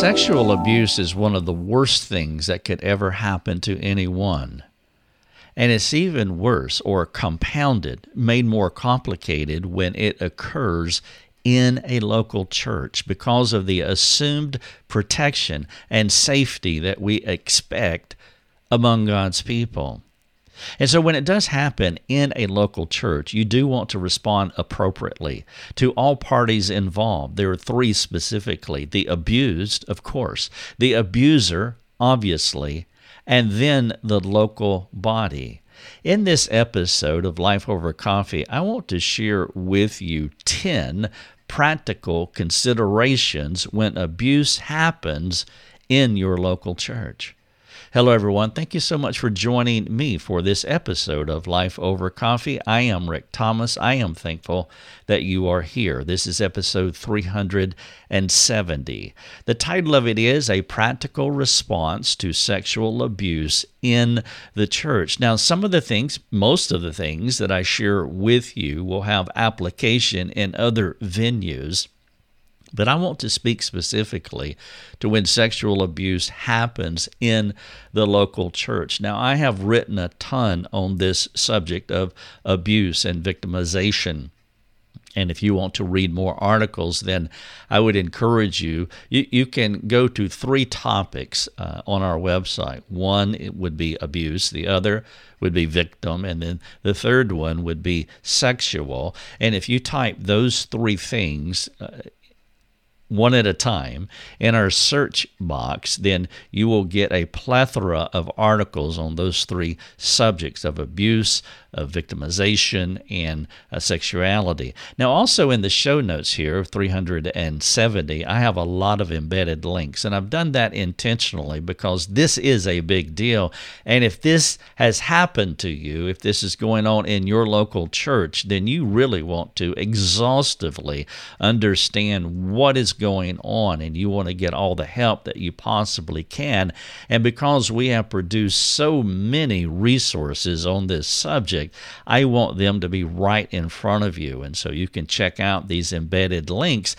Sexual abuse is one of the worst things that could ever happen to anyone. And it's even worse or compounded, made more complicated when it occurs in a local church because of the assumed protection and safety that we expect among God's people. And so, when it does happen in a local church, you do want to respond appropriately to all parties involved. There are three specifically the abused, of course, the abuser, obviously, and then the local body. In this episode of Life Over Coffee, I want to share with you 10 practical considerations when abuse happens in your local church. Hello, everyone. Thank you so much for joining me for this episode of Life Over Coffee. I am Rick Thomas. I am thankful that you are here. This is episode 370. The title of it is A Practical Response to Sexual Abuse in the Church. Now, some of the things, most of the things that I share with you will have application in other venues. But I want to speak specifically to when sexual abuse happens in the local church. Now, I have written a ton on this subject of abuse and victimization. And if you want to read more articles, then I would encourage you. You, you can go to three topics uh, on our website. One it would be abuse, the other would be victim, and then the third one would be sexual. And if you type those three things uh, one at a time in our search box, then you will get a plethora of articles on those three subjects of abuse, of victimization and uh, sexuality. Now, also in the show notes here, 370, I have a lot of embedded links, and I've done that intentionally because this is a big deal. And if this has happened to you, if this is going on in your local church, then you really want to exhaustively understand what is going on, and you want to get all the help that you possibly can. And because we have produced so many resources on this subject, I want them to be right in front of you. And so you can check out these embedded links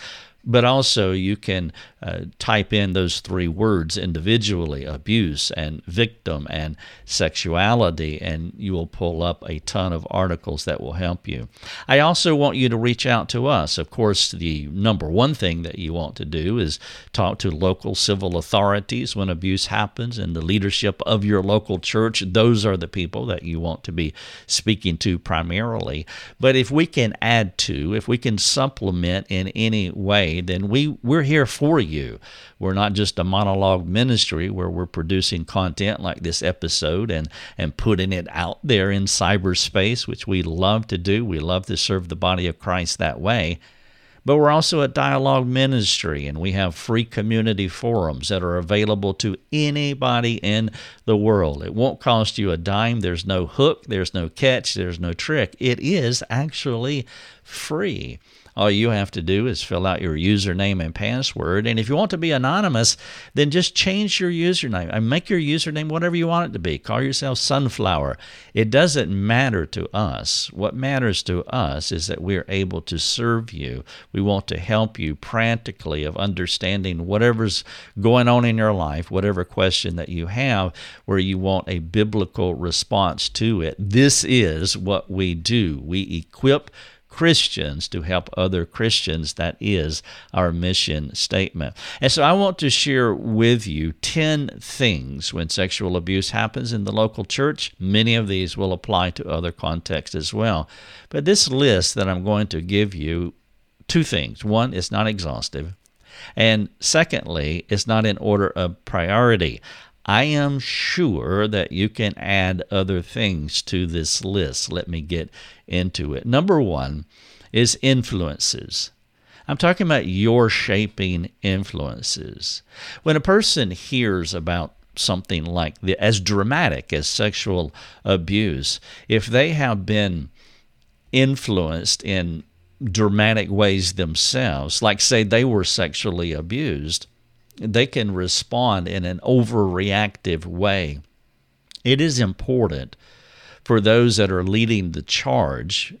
but also you can uh, type in those three words individually abuse and victim and sexuality, and you will pull up a ton of articles that will help you. I also want you to reach out to us. Of course, the number one thing that you want to do is talk to local civil authorities when abuse happens and the leadership of your local church. Those are the people that you want to be speaking to primarily. But if we can add to, if we can supplement in any way, then we, we're here for you. We're not just a monologue ministry where we're producing content like this episode and, and putting it out there in cyberspace, which we love to do. We love to serve the body of Christ that way. But we're also a dialogue ministry, and we have free community forums that are available to anybody in the world. It won't cost you a dime. There's no hook, there's no catch, there's no trick. It is actually free. All you have to do is fill out your username and password. And if you want to be anonymous, then just change your username and make your username whatever you want it to be. Call yourself Sunflower. It doesn't matter to us. What matters to us is that we're able to serve you. We want to help you practically of understanding whatever's going on in your life, whatever question that you have, where you want a biblical response to it. This is what we do. We equip Christians to help other Christians. That is our mission statement. And so I want to share with you 10 things when sexual abuse happens in the local church. Many of these will apply to other contexts as well. But this list that I'm going to give you, two things. One, it's not exhaustive. And secondly, it's not in order of priority. I am sure that you can add other things to this list. Let me get into it. Number one is influences. I'm talking about your shaping influences. When a person hears about something like the, as dramatic as sexual abuse, if they have been influenced in dramatic ways themselves, like say they were sexually abused, they can respond in an overreactive way. It is important for those that are leading the charge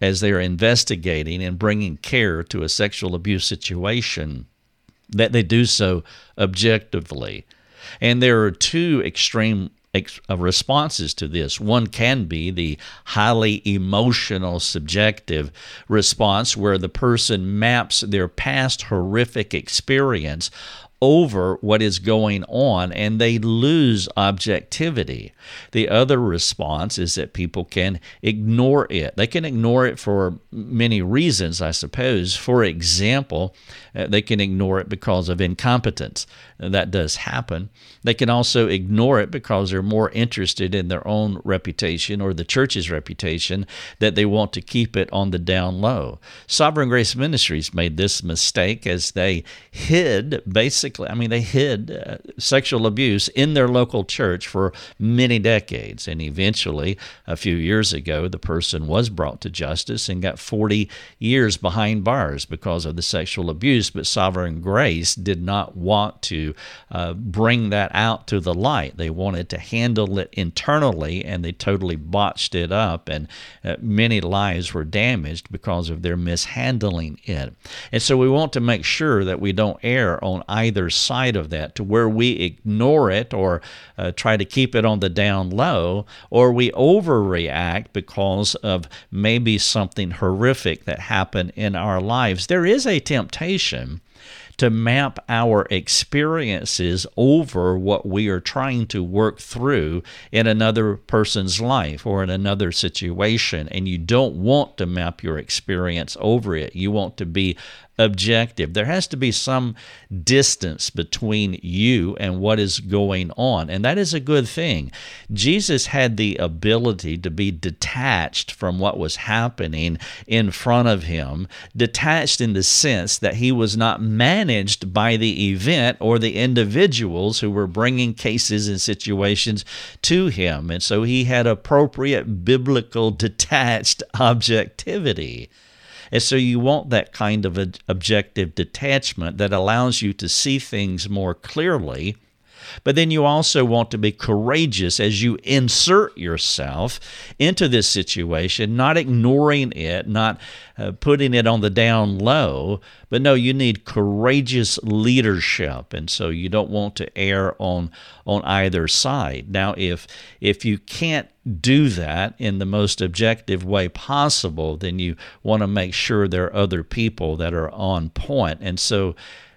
as they are investigating and bringing care to a sexual abuse situation that they do so objectively. And there are two extreme uh, responses to this. One can be the highly emotional, subjective response where the person maps their past horrific experience over what is going on and they lose objectivity. The other response is that people can ignore it. They can ignore it for many reasons, I suppose. For example, uh, they can ignore it because of incompetence. That does happen. They can also ignore it because they're more interested in their own reputation or the church's reputation that they want to keep it on the down low. Sovereign Grace Ministries made this mistake as they hid basically basically, I mean, they hid uh, sexual abuse in their local church for many decades. And eventually, a few years ago, the person was brought to justice and got 40 years behind bars because of the sexual abuse. But Sovereign Grace did not want to uh, bring that out to the light. They wanted to handle it internally, and they totally botched it up. And uh, many lives were damaged because of their mishandling it. And so we want to make sure that we don't err on either either side of that to where we ignore it or uh, try to keep it on the down low, or we overreact because of maybe something horrific that happened in our lives. There is a temptation to map our experiences over what we are trying to work through in another person's life or in another situation. And you don't want to map your experience over it. You want to be objective. There has to be some distance between you and what is going on, and that is a good thing. Jesus had the ability to be detached from what was happening in front of him, detached in the sense that he was not managed by the event or the individuals who were bringing cases and situations to him. And so he had appropriate biblical detached objectivity. And so you want that kind of objective detachment that allows you to see things more clearly. But then you also want to be courageous as you insert yourself into this situation, not ignoring it, not uh, putting it on the down low, but no, you need courageous leadership, and so you don't want to err on on either side. Now, if if you can't do that in the most objective way possible, then you want to make sure there are other people that are on point. And so,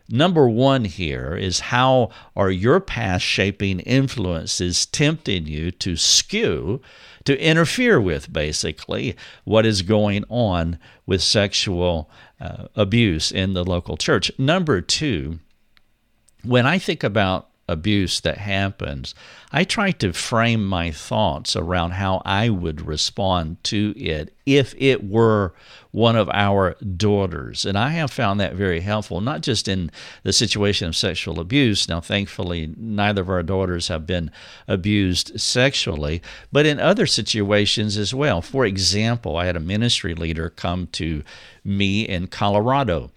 number one here is how are your past shaping influences tempting you to skew, to interfere with basically what is going on with sexual uh, abuse in the local church? Number two, when I think about abuse that happens, I try to frame my thoughts around how I would respond to it if it were one of our daughters. And I have found that very helpful, not just in the situation of sexual abuse. Now, thankfully, neither of our daughters have been abused sexually, but in other situations as well. For example, I had a ministry leader come to me in Colorado.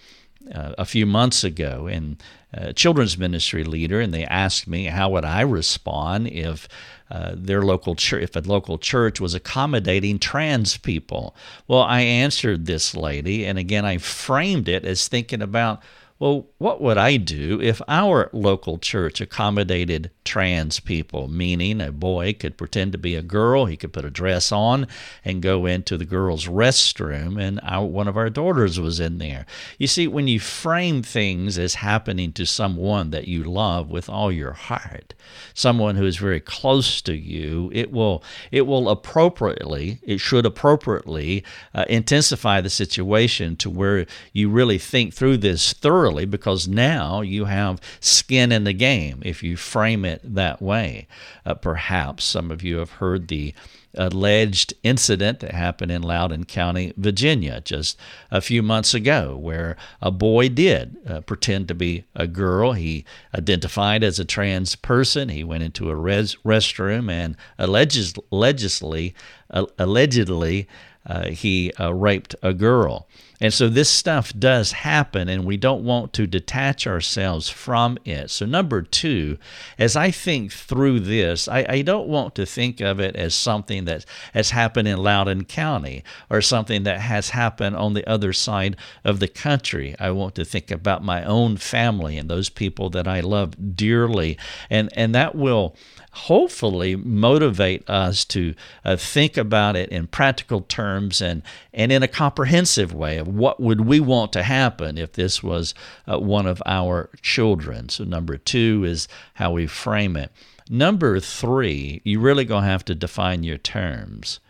Uh, a few months ago, and a children's ministry leader, and they asked me how would I respond if uh, their local church, if a local church was accommodating trans people. Well, I answered this lady, and again I framed it as thinking about well, what would I do if our local church accommodated trans people? Meaning, a boy could pretend to be a girl, he could put a dress on and go into the girls' restroom, and our, one of our daughters was in there. You see, when you frame things as happening to someone that you love with all your heart, someone who is very close to you, it will it will appropriately, it should appropriately uh, intensify the situation to where you really think through this thoroughly because now you have skin in the game if you frame it that way. Uh, perhaps some of you have heard the alleged incident that happened in Loudoun County, Virginia, just a few months ago, where a boy did uh, pretend to be a girl. He identified as a trans person. He went into a res- restroom and alleged, allegedly, uh, allegedly uh, he uh, raped a girl. And so this stuff does happen, and we don't want to detach ourselves from it. So, number two, as I think through this, I, I, don't want to think of it as something that has happened in Loudoun County or something that has happened on the other side of the country. I want to think about my own family and those people that I love dearly. And, and that will hopefully motivate us to uh, think about it in practical terms and, and in a comprehensive way of what would we want to happen if this was uh, one of our children. So number two is how we frame it. Number three, you really going to have to define your terms.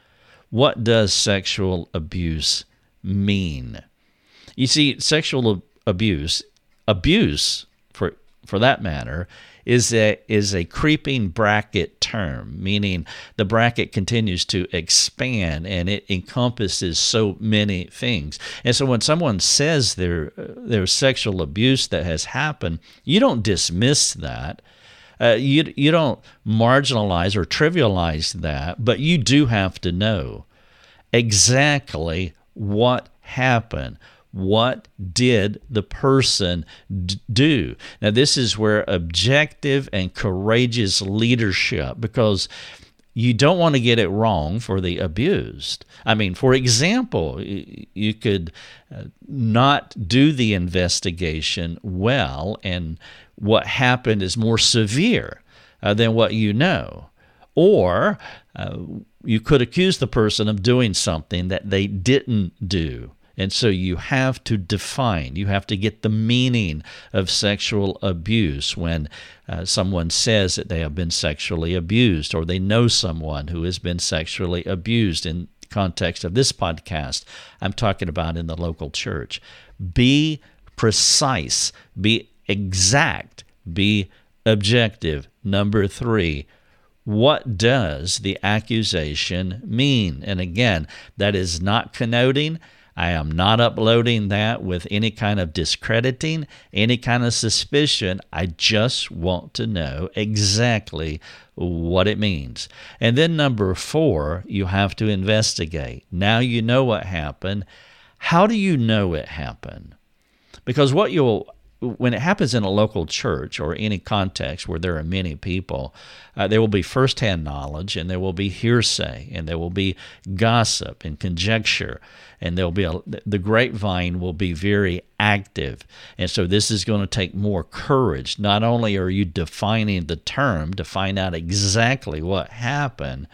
What does sexual abuse mean? You see, sexual abuse, abuse for for that matter, is a, is a creeping bracket term, meaning the bracket continues to expand and it encompasses so many things. And so when someone says there, there's sexual abuse that has happened, you don't dismiss that. Uh, you, you don't marginalize or trivialize that, but you do have to know exactly what happened what did the person d- do? Now, this is where objective and courageous leadership, because you don't want to get it wrong for the abused. I mean, for example, you could uh, not do the investigation well, and what happened is more severe uh, than what you know. Or uh, you could accuse the person of doing something that they didn't do. And so you have to define, you have to get the meaning of sexual abuse when uh, someone says that they have been sexually abused or they know someone who has been sexually abused in context of this podcast I'm talking about in the local church. Be precise, be exact, be objective. Number 3, what does the accusation mean? And again, that is not connoting I am not uploading that with any kind of discrediting, any kind of suspicion. I just want to know exactly what it means. And then, number four, you have to investigate. Now you know what happened. How do you know it happened? Because what you'll when it happens in a local church or any context where there are many people, uh, there will be firsthand knowledge and there will be hearsay and there will be gossip and conjecture and there'll be a, the grapevine will be very active. And so this is going to take more courage. Not only are you defining the term to find out exactly what happened,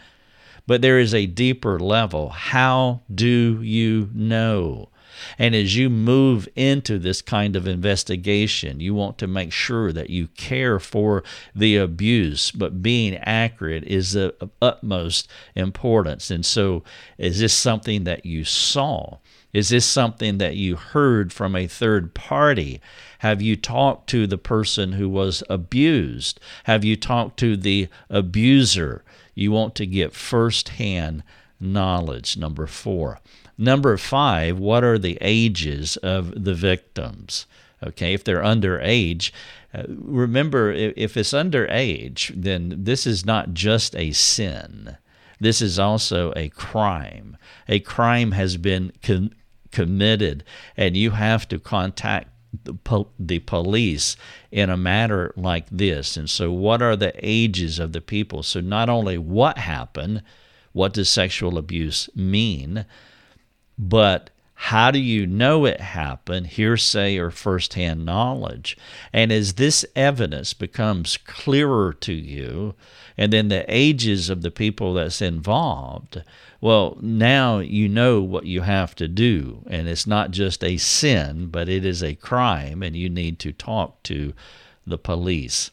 but there is a deeper level. How do you know? And as you move into this kind of investigation, you want to make sure that you care for the abuse, but being accurate is of utmost importance. And so, is this something that you saw? Is this something that you heard from a third party? Have you talked to the person who was abused? Have you talked to the abuser? You want to get firsthand knowledge. Number four. Number five, what are the ages of the victims? Okay, if they're underage, uh, remember if it's underage, then this is not just a sin. This is also a crime. A crime has been com- committed, and you have to contact the, po- the police in a matter like this. And so, what are the ages of the people? So, not only what happened, what does sexual abuse mean? But how do you know it happened? Hearsay or firsthand knowledge. And as this evidence becomes clearer to you, and then the ages of the people that's involved, well, now you know what you have to do. And it's not just a sin, but it is a crime, and you need to talk to the police.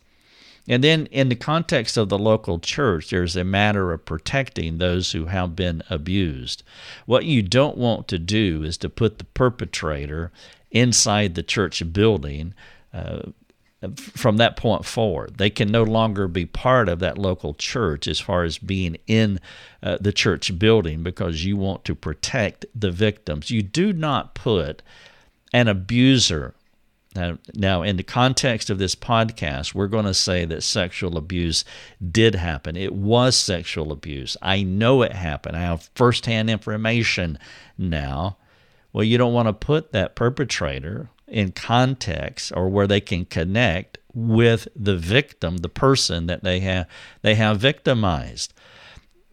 And then, in the context of the local church, there's a matter of protecting those who have been abused. What you don't want to do is to put the perpetrator inside the church building. Uh, from that point forward, they can no longer be part of that local church as far as being in uh, the church building because you want to protect the victims. You do not put an abuser now, now, in the context of this podcast, we're going to say that sexual abuse did happen. It was sexual abuse. I know it happened. I have firsthand information now. Well, you don't want to put that perpetrator in context or where they can connect with the victim, the person that they have they have victimized.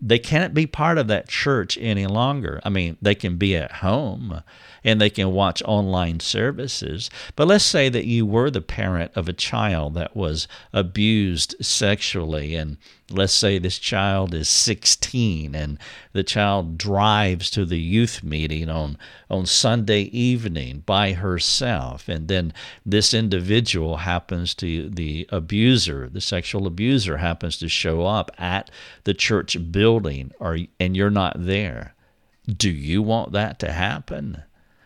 They can't be part of that church any longer. I mean, they can be at home and they can watch online services. But let's say that you were the parent of a child that was abused sexually, and let's say this child is 16 and the child drives to the youth meeting on, on Sunday evening by herself, and then this individual happens to, the abuser, the sexual abuser happens to show up at the church building, or, and you're not there. Do you want that to happen?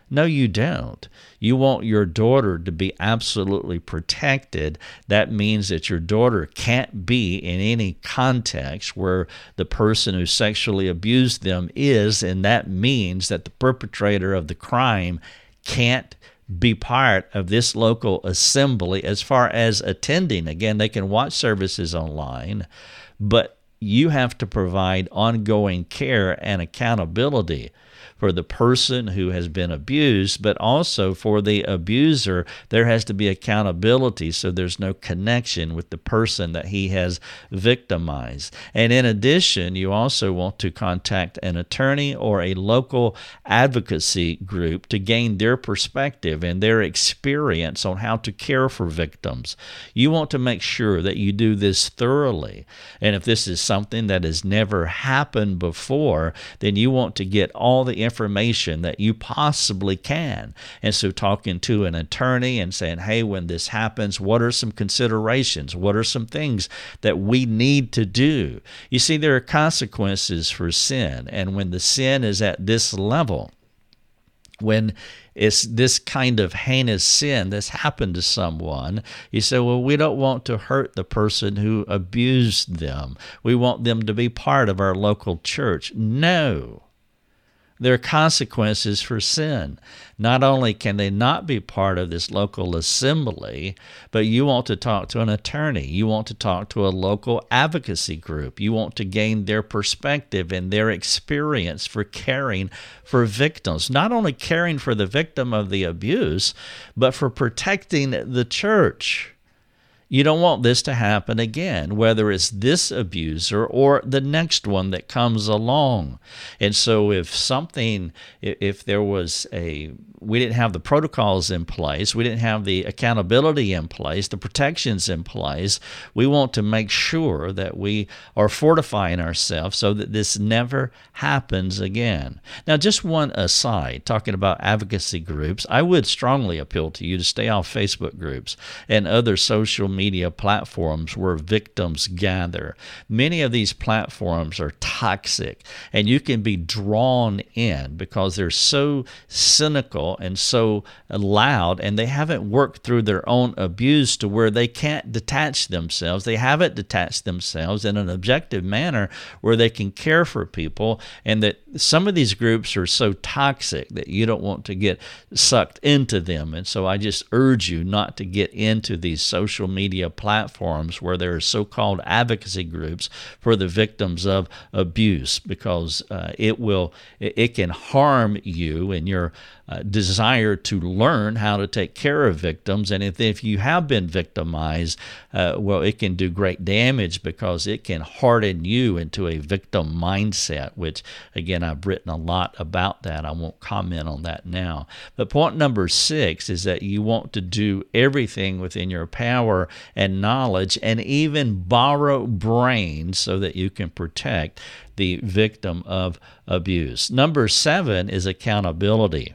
No, you don't. You want your daughter to be absolutely protected. That means that your daughter can't be in any context where the person who sexually abused them is, and that means that the perpetrator of the crime can't be part of this local assembly as far as attending. Again, they can watch services online, but you have to provide ongoing care and accountability for the person who has been abused, but also for the abuser. There has to be accountability so there's no connection with the person that he has victimized. And in addition, you also want to contact an attorney or a local advocacy group to gain their perspective and their experience on how to care for victims. You want to make sure that you do this thoroughly. And if this is something that has never happened before, then you want to get all the information that you possibly can. And so, talking to an attorney and saying, hey, when this happens, what are some considerations? What are some things that we need to do? You see, there are consequences for sin. And when the sin is at this level, when it's this kind of heinous sin that's happened to someone, you say, well, we don't want to hurt the person who abused them. We want them to be part of our local church. No. There are consequences for sin. Not only can they not be part of this local assembly, but you want to talk to an attorney. You want to talk to a local advocacy group. You want to gain their perspective and their experience for caring for victims. Not only caring for the victim of the abuse, but for protecting the church. You don't want this to happen again, whether it's this abuser or the next one that comes along. And so, if something, if there was a we didn't have the protocols in place, we didn't have the accountability in place, the protections in place. We want to make sure that we are fortifying ourselves so that this never happens again. Now, just one aside, talking about advocacy groups, I would strongly appeal to you to stay off Facebook groups and other social media platforms where victims gather. Many of these platforms are toxic, and you can be drawn in because they're so cynical and so loud, and they haven't worked through their own abuse to where they can't detach themselves. They haven't detached themselves in an objective manner where they can care for people, and that some of these groups are so toxic that you don't want to get sucked into them. And so I just urge you not to get into these social media platforms where there are so called advocacy groups for the victims of abuse because uh, it will, it can harm you and your uh, desire to learn how to take care of victims. And if, if you have been victimized, uh, well, it can do great damage because it can harden you into a victim mindset, which, again, I've written a lot about that. I won't comment on that now. But point number six is that you want to do everything within your power and knowledge and even borrow brains so that you can protect the victim of abuse. Number seven is accountability.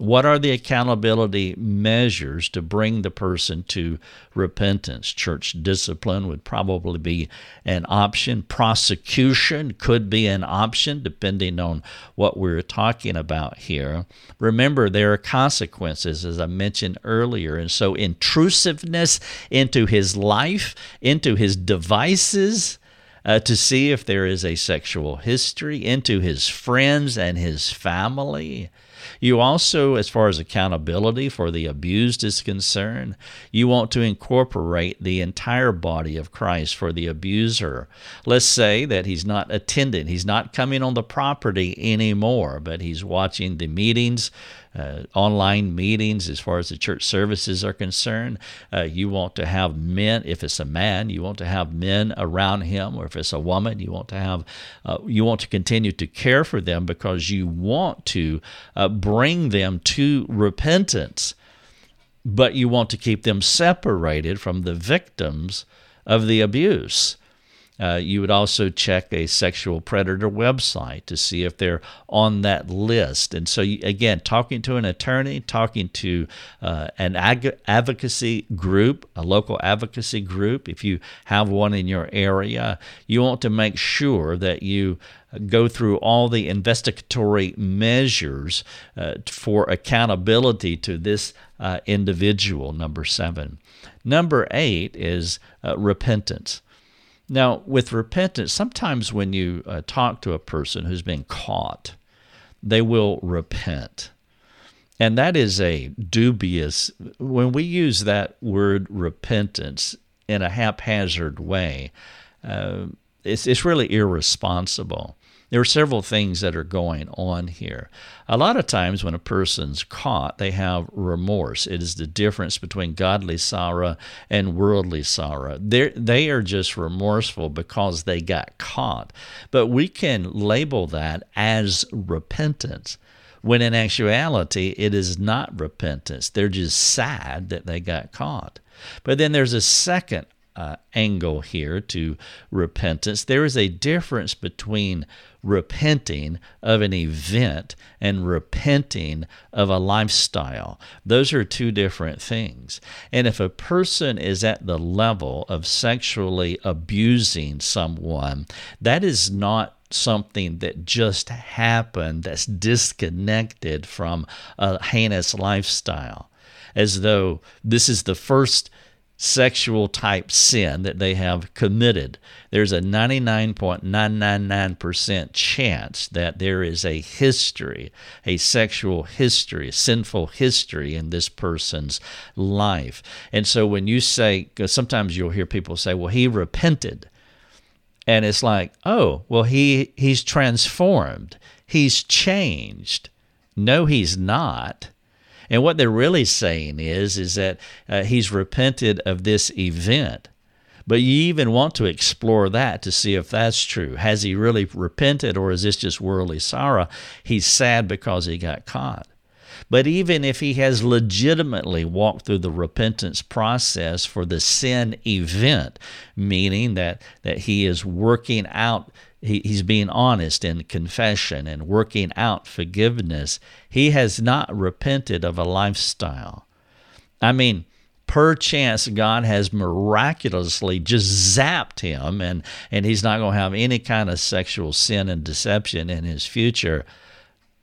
What are the accountability measures to bring the person to repentance? Church discipline would probably be an option. Prosecution could be an option, depending on what we're talking about here. Remember, there are consequences, as I mentioned earlier. And so, intrusiveness into his life, into his devices, uh, to see if there is a sexual history, into his friends and his family. You also, as far as accountability for the abused is concerned, you want to incorporate the entire body of Christ for the abuser. Let's say that he's not attending, he's not coming on the property anymore, but he's watching the meetings uh, online meetings as far as the church services are concerned. Uh, you want to have men, if it's a man, you want to have men around him, or if it's a woman, you want to have, uh, you want to continue to care for them because you want to uh, bring them to repentance, but you want to keep them separated from the victims of the abuse. Uh, you would also check a sexual predator website to see if they're on that list. And so, you, again, talking to an attorney, talking to uh, an ag- advocacy group, a local advocacy group, if you have one in your area, you want to make sure that you go through all the investigatory measures uh, for accountability to this uh, individual, number seven. Number eight is uh, repentance. Now, with repentance, sometimes when you uh, talk to a person who's been caught, they will repent. And that is a dubious, when we use that word repentance in a haphazard way, uh, it's, it's really irresponsible. There are several things that are going on here. A lot of times, when a person's caught, they have remorse. It is the difference between godly sorrow and worldly sorrow. They're, they are just remorseful because they got caught. But we can label that as repentance when in actuality it is not repentance. They're just sad that they got caught. But then there's a second uh, angle here to repentance. There is a difference between repenting of an event and repenting of a lifestyle. Those are two different things. And if a person is at the level of sexually abusing someone, that is not something that just happened that's disconnected from a heinous lifestyle. As though this is the first sexual type sin that they have committed. There's a 99.999% chance that there is a history, a sexual history, a sinful history in this person's life. And so when you say, sometimes you'll hear people say, well, he repented. And it's like, oh, well, he, he's transformed, he's changed. No, he's not and what they're really saying is, is that uh, he's repented of this event. But you even want to explore that to see if that's true. Has he really repented, or is this just worldly sorrow? He's sad because he got caught. But even if he has legitimately walked through the repentance process for the sin event, meaning that, that he is working out he, he's being honest in confession and working out forgiveness. He has not repented of a lifestyle. I mean, perchance God has miraculously just zapped him and, and he's not going to have any kind of sexual sin and deception in his future.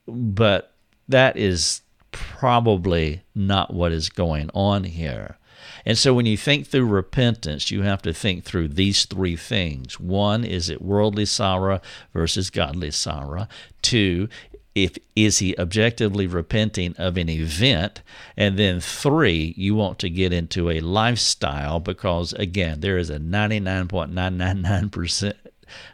But that is probably not what is going on here. And so when you think through repentance, you have to think through these three things. One, is it worldly sorrow versus godly sorrow? Two, if is he objectively repenting of an event and then three you want to get into a lifestyle because again there is a 99.999%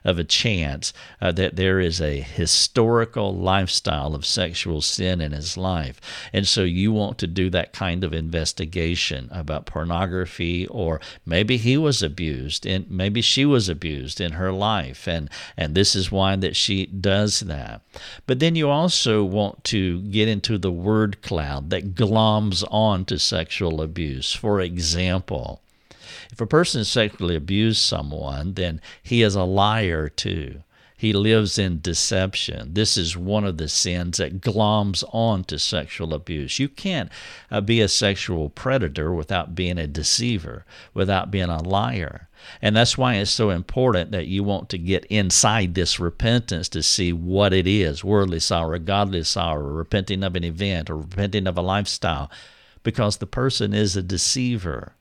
of a chance uh, that there is a historical lifestyle of sexual sin in his life. And so you want to do that kind of investigation about pornography, or maybe he was abused and maybe she was abused in her life. And, and this is why that she does that. But then you also want to get into the word cloud that gloms on to sexual abuse. For example, if a person sexually abused someone, then he is a liar too. He lives in deception. This is one of the sins that gloms on to sexual abuse. You can't uh, be a sexual predator without being a deceiver, without being a liar. And that's why it's so important that you want to get inside this repentance to see what it is worldly sorrow, godly sorrow, repenting of an event, or repenting of a lifestyle, because the person is a deceiver.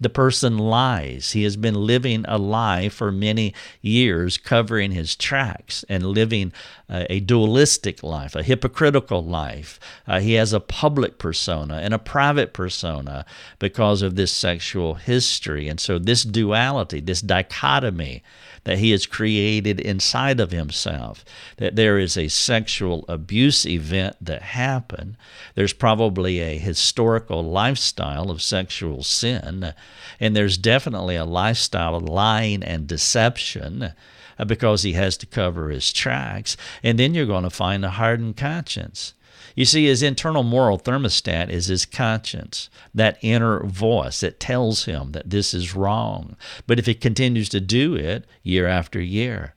The person lies. He has been living a lie for many years, covering his tracks and living uh, a dualistic life, a hypocritical life. Uh, he has a public persona and a private persona because of this sexual history. And so, this duality, this dichotomy, that he has created inside of himself, that there is a sexual abuse event that happened. There's probably a historical lifestyle of sexual sin, and there's definitely a lifestyle of lying and deception uh, because he has to cover his tracks. And then you're going to find a hardened conscience. You see, his internal moral thermostat is his conscience, that inner voice that tells him that this is wrong. But if he continues to do it year after year,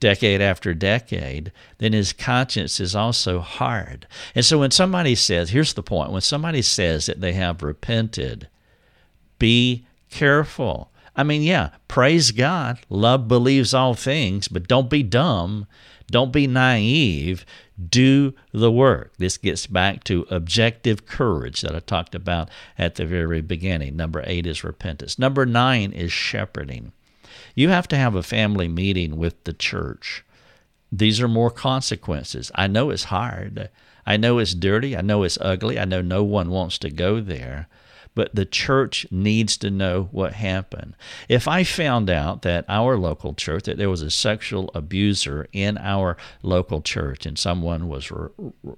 decade after decade, then his conscience is also hard. And so when somebody says, here's the point when somebody says that they have repented, be careful. I mean, yeah, praise God. Love believes all things, but don't be dumb. Don't be naive do the work. This gets back to objective courage that I talked about at the very beginning. Number eight is repentance. Number nine is shepherding. You have to have a family meeting with the church. These are more consequences. I know it's hard. I know it's dirty. I know it's ugly. I know no one wants to go there but the church needs to know what happened. If I found out that our local church, that there was a sexual abuser in our local church and someone was r-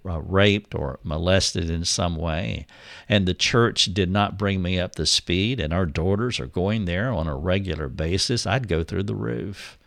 r- raped or molested in some way, and the church did not bring me up to speed, and our daughters are going there on a regular basis, I'd go through the roof.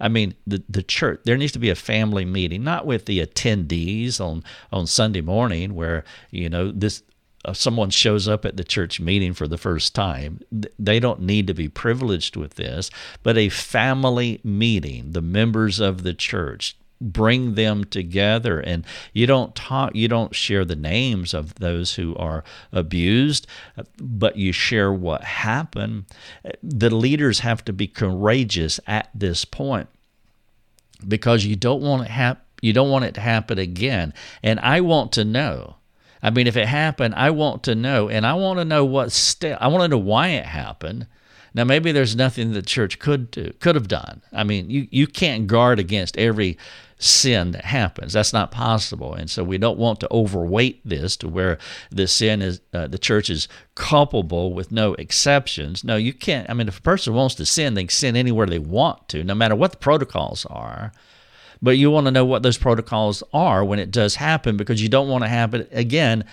I mean, the, the church, there needs to be a family meeting, not with the attendees on, on Sunday morning where, you know, this uh, Uh, someone shows up at the church meeting for the first time, they don't need to be privileged with this, but a family meeting, the members of the church, bring them together. And you don't talk you don't share the names of those who are abused uh, but you share what happened. The leaders have to be courageous at this point because you don't want it hap- you don't want it to happen again. And i want to know I mean, if it happened, I want to know, and I want to know what step. I want to know why it happened. Now, maybe there's nothing the church could do, could have done. I mean, you you can't guard against every sin that happens. That's not possible, and so we don't want to overweight this to where the sin is uh, the church is culpable with no exceptions. No, you can't. I mean, if a person wants to sin, they can sin anywhere they want to, no matter what the protocols are. But you want to know what those protocols are when it does happen because you don't want to happen again.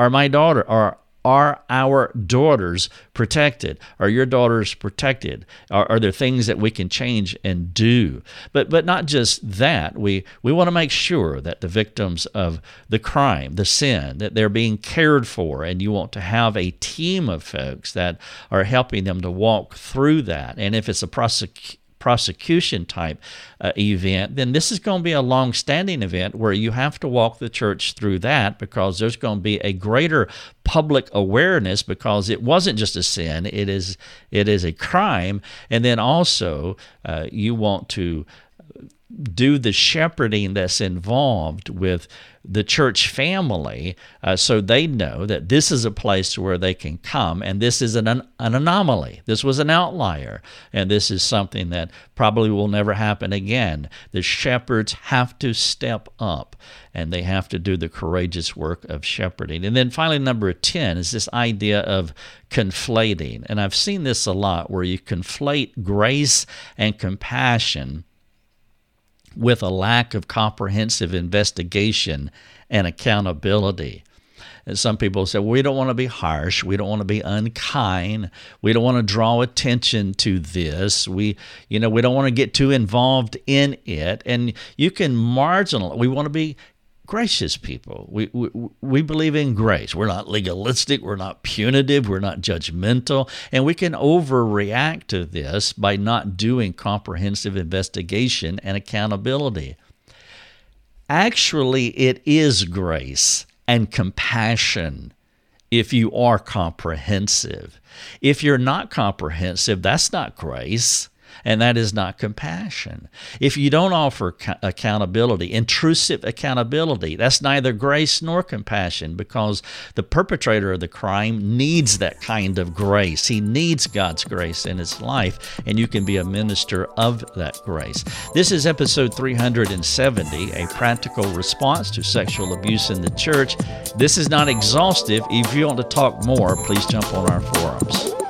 Are my daughter are are our daughters protected? Are your daughters protected? Are, are there things that we can change and do? But but not just that. We we want to make sure that the victims of the crime, the sin, that they're being cared for, and you want to have a team of folks that are helping them to walk through that. And if it's a prosecution prosecution type uh, event, then this is going to be a long standing event where you have to walk the church through that because there's going to be a greater public awareness because it wasn't just a sin, it is, it is a crime. And then also, uh, you want to do the shepherding that's involved with the church family uh, so they know that this is a place where they can come and this is an, an anomaly. This was an outlier and this is something that probably will never happen again. The shepherds have to step up and they have to do the courageous work of shepherding. And then finally, number 10 is this idea of conflating. And I've seen this a lot where you conflate grace and compassion with a lack of comprehensive investigation and accountability. And some people say, well, we don't want to be harsh. We don't want to be unkind. We don't want to draw attention to this. We, you know, we don't want to get too involved in it. And you can marginal. We want to be gracious people. We, we, we believe in grace. We're not legalistic. We're not punitive. We're not judgmental. And we can overreact to this by not doing comprehensive investigation and accountability. Actually, it is grace and compassion if you are comprehensive. If you're not comprehensive, that's not grace. And that is not compassion. If you don't offer accountability, intrusive accountability, that's neither grace nor compassion because the perpetrator of the crime needs that kind of grace. He needs God's grace in his life, and you can be a minister of that grace. This is episode 370, a practical response to sexual abuse in the church. This is not exhaustive. If you want to talk more, please jump on our forums.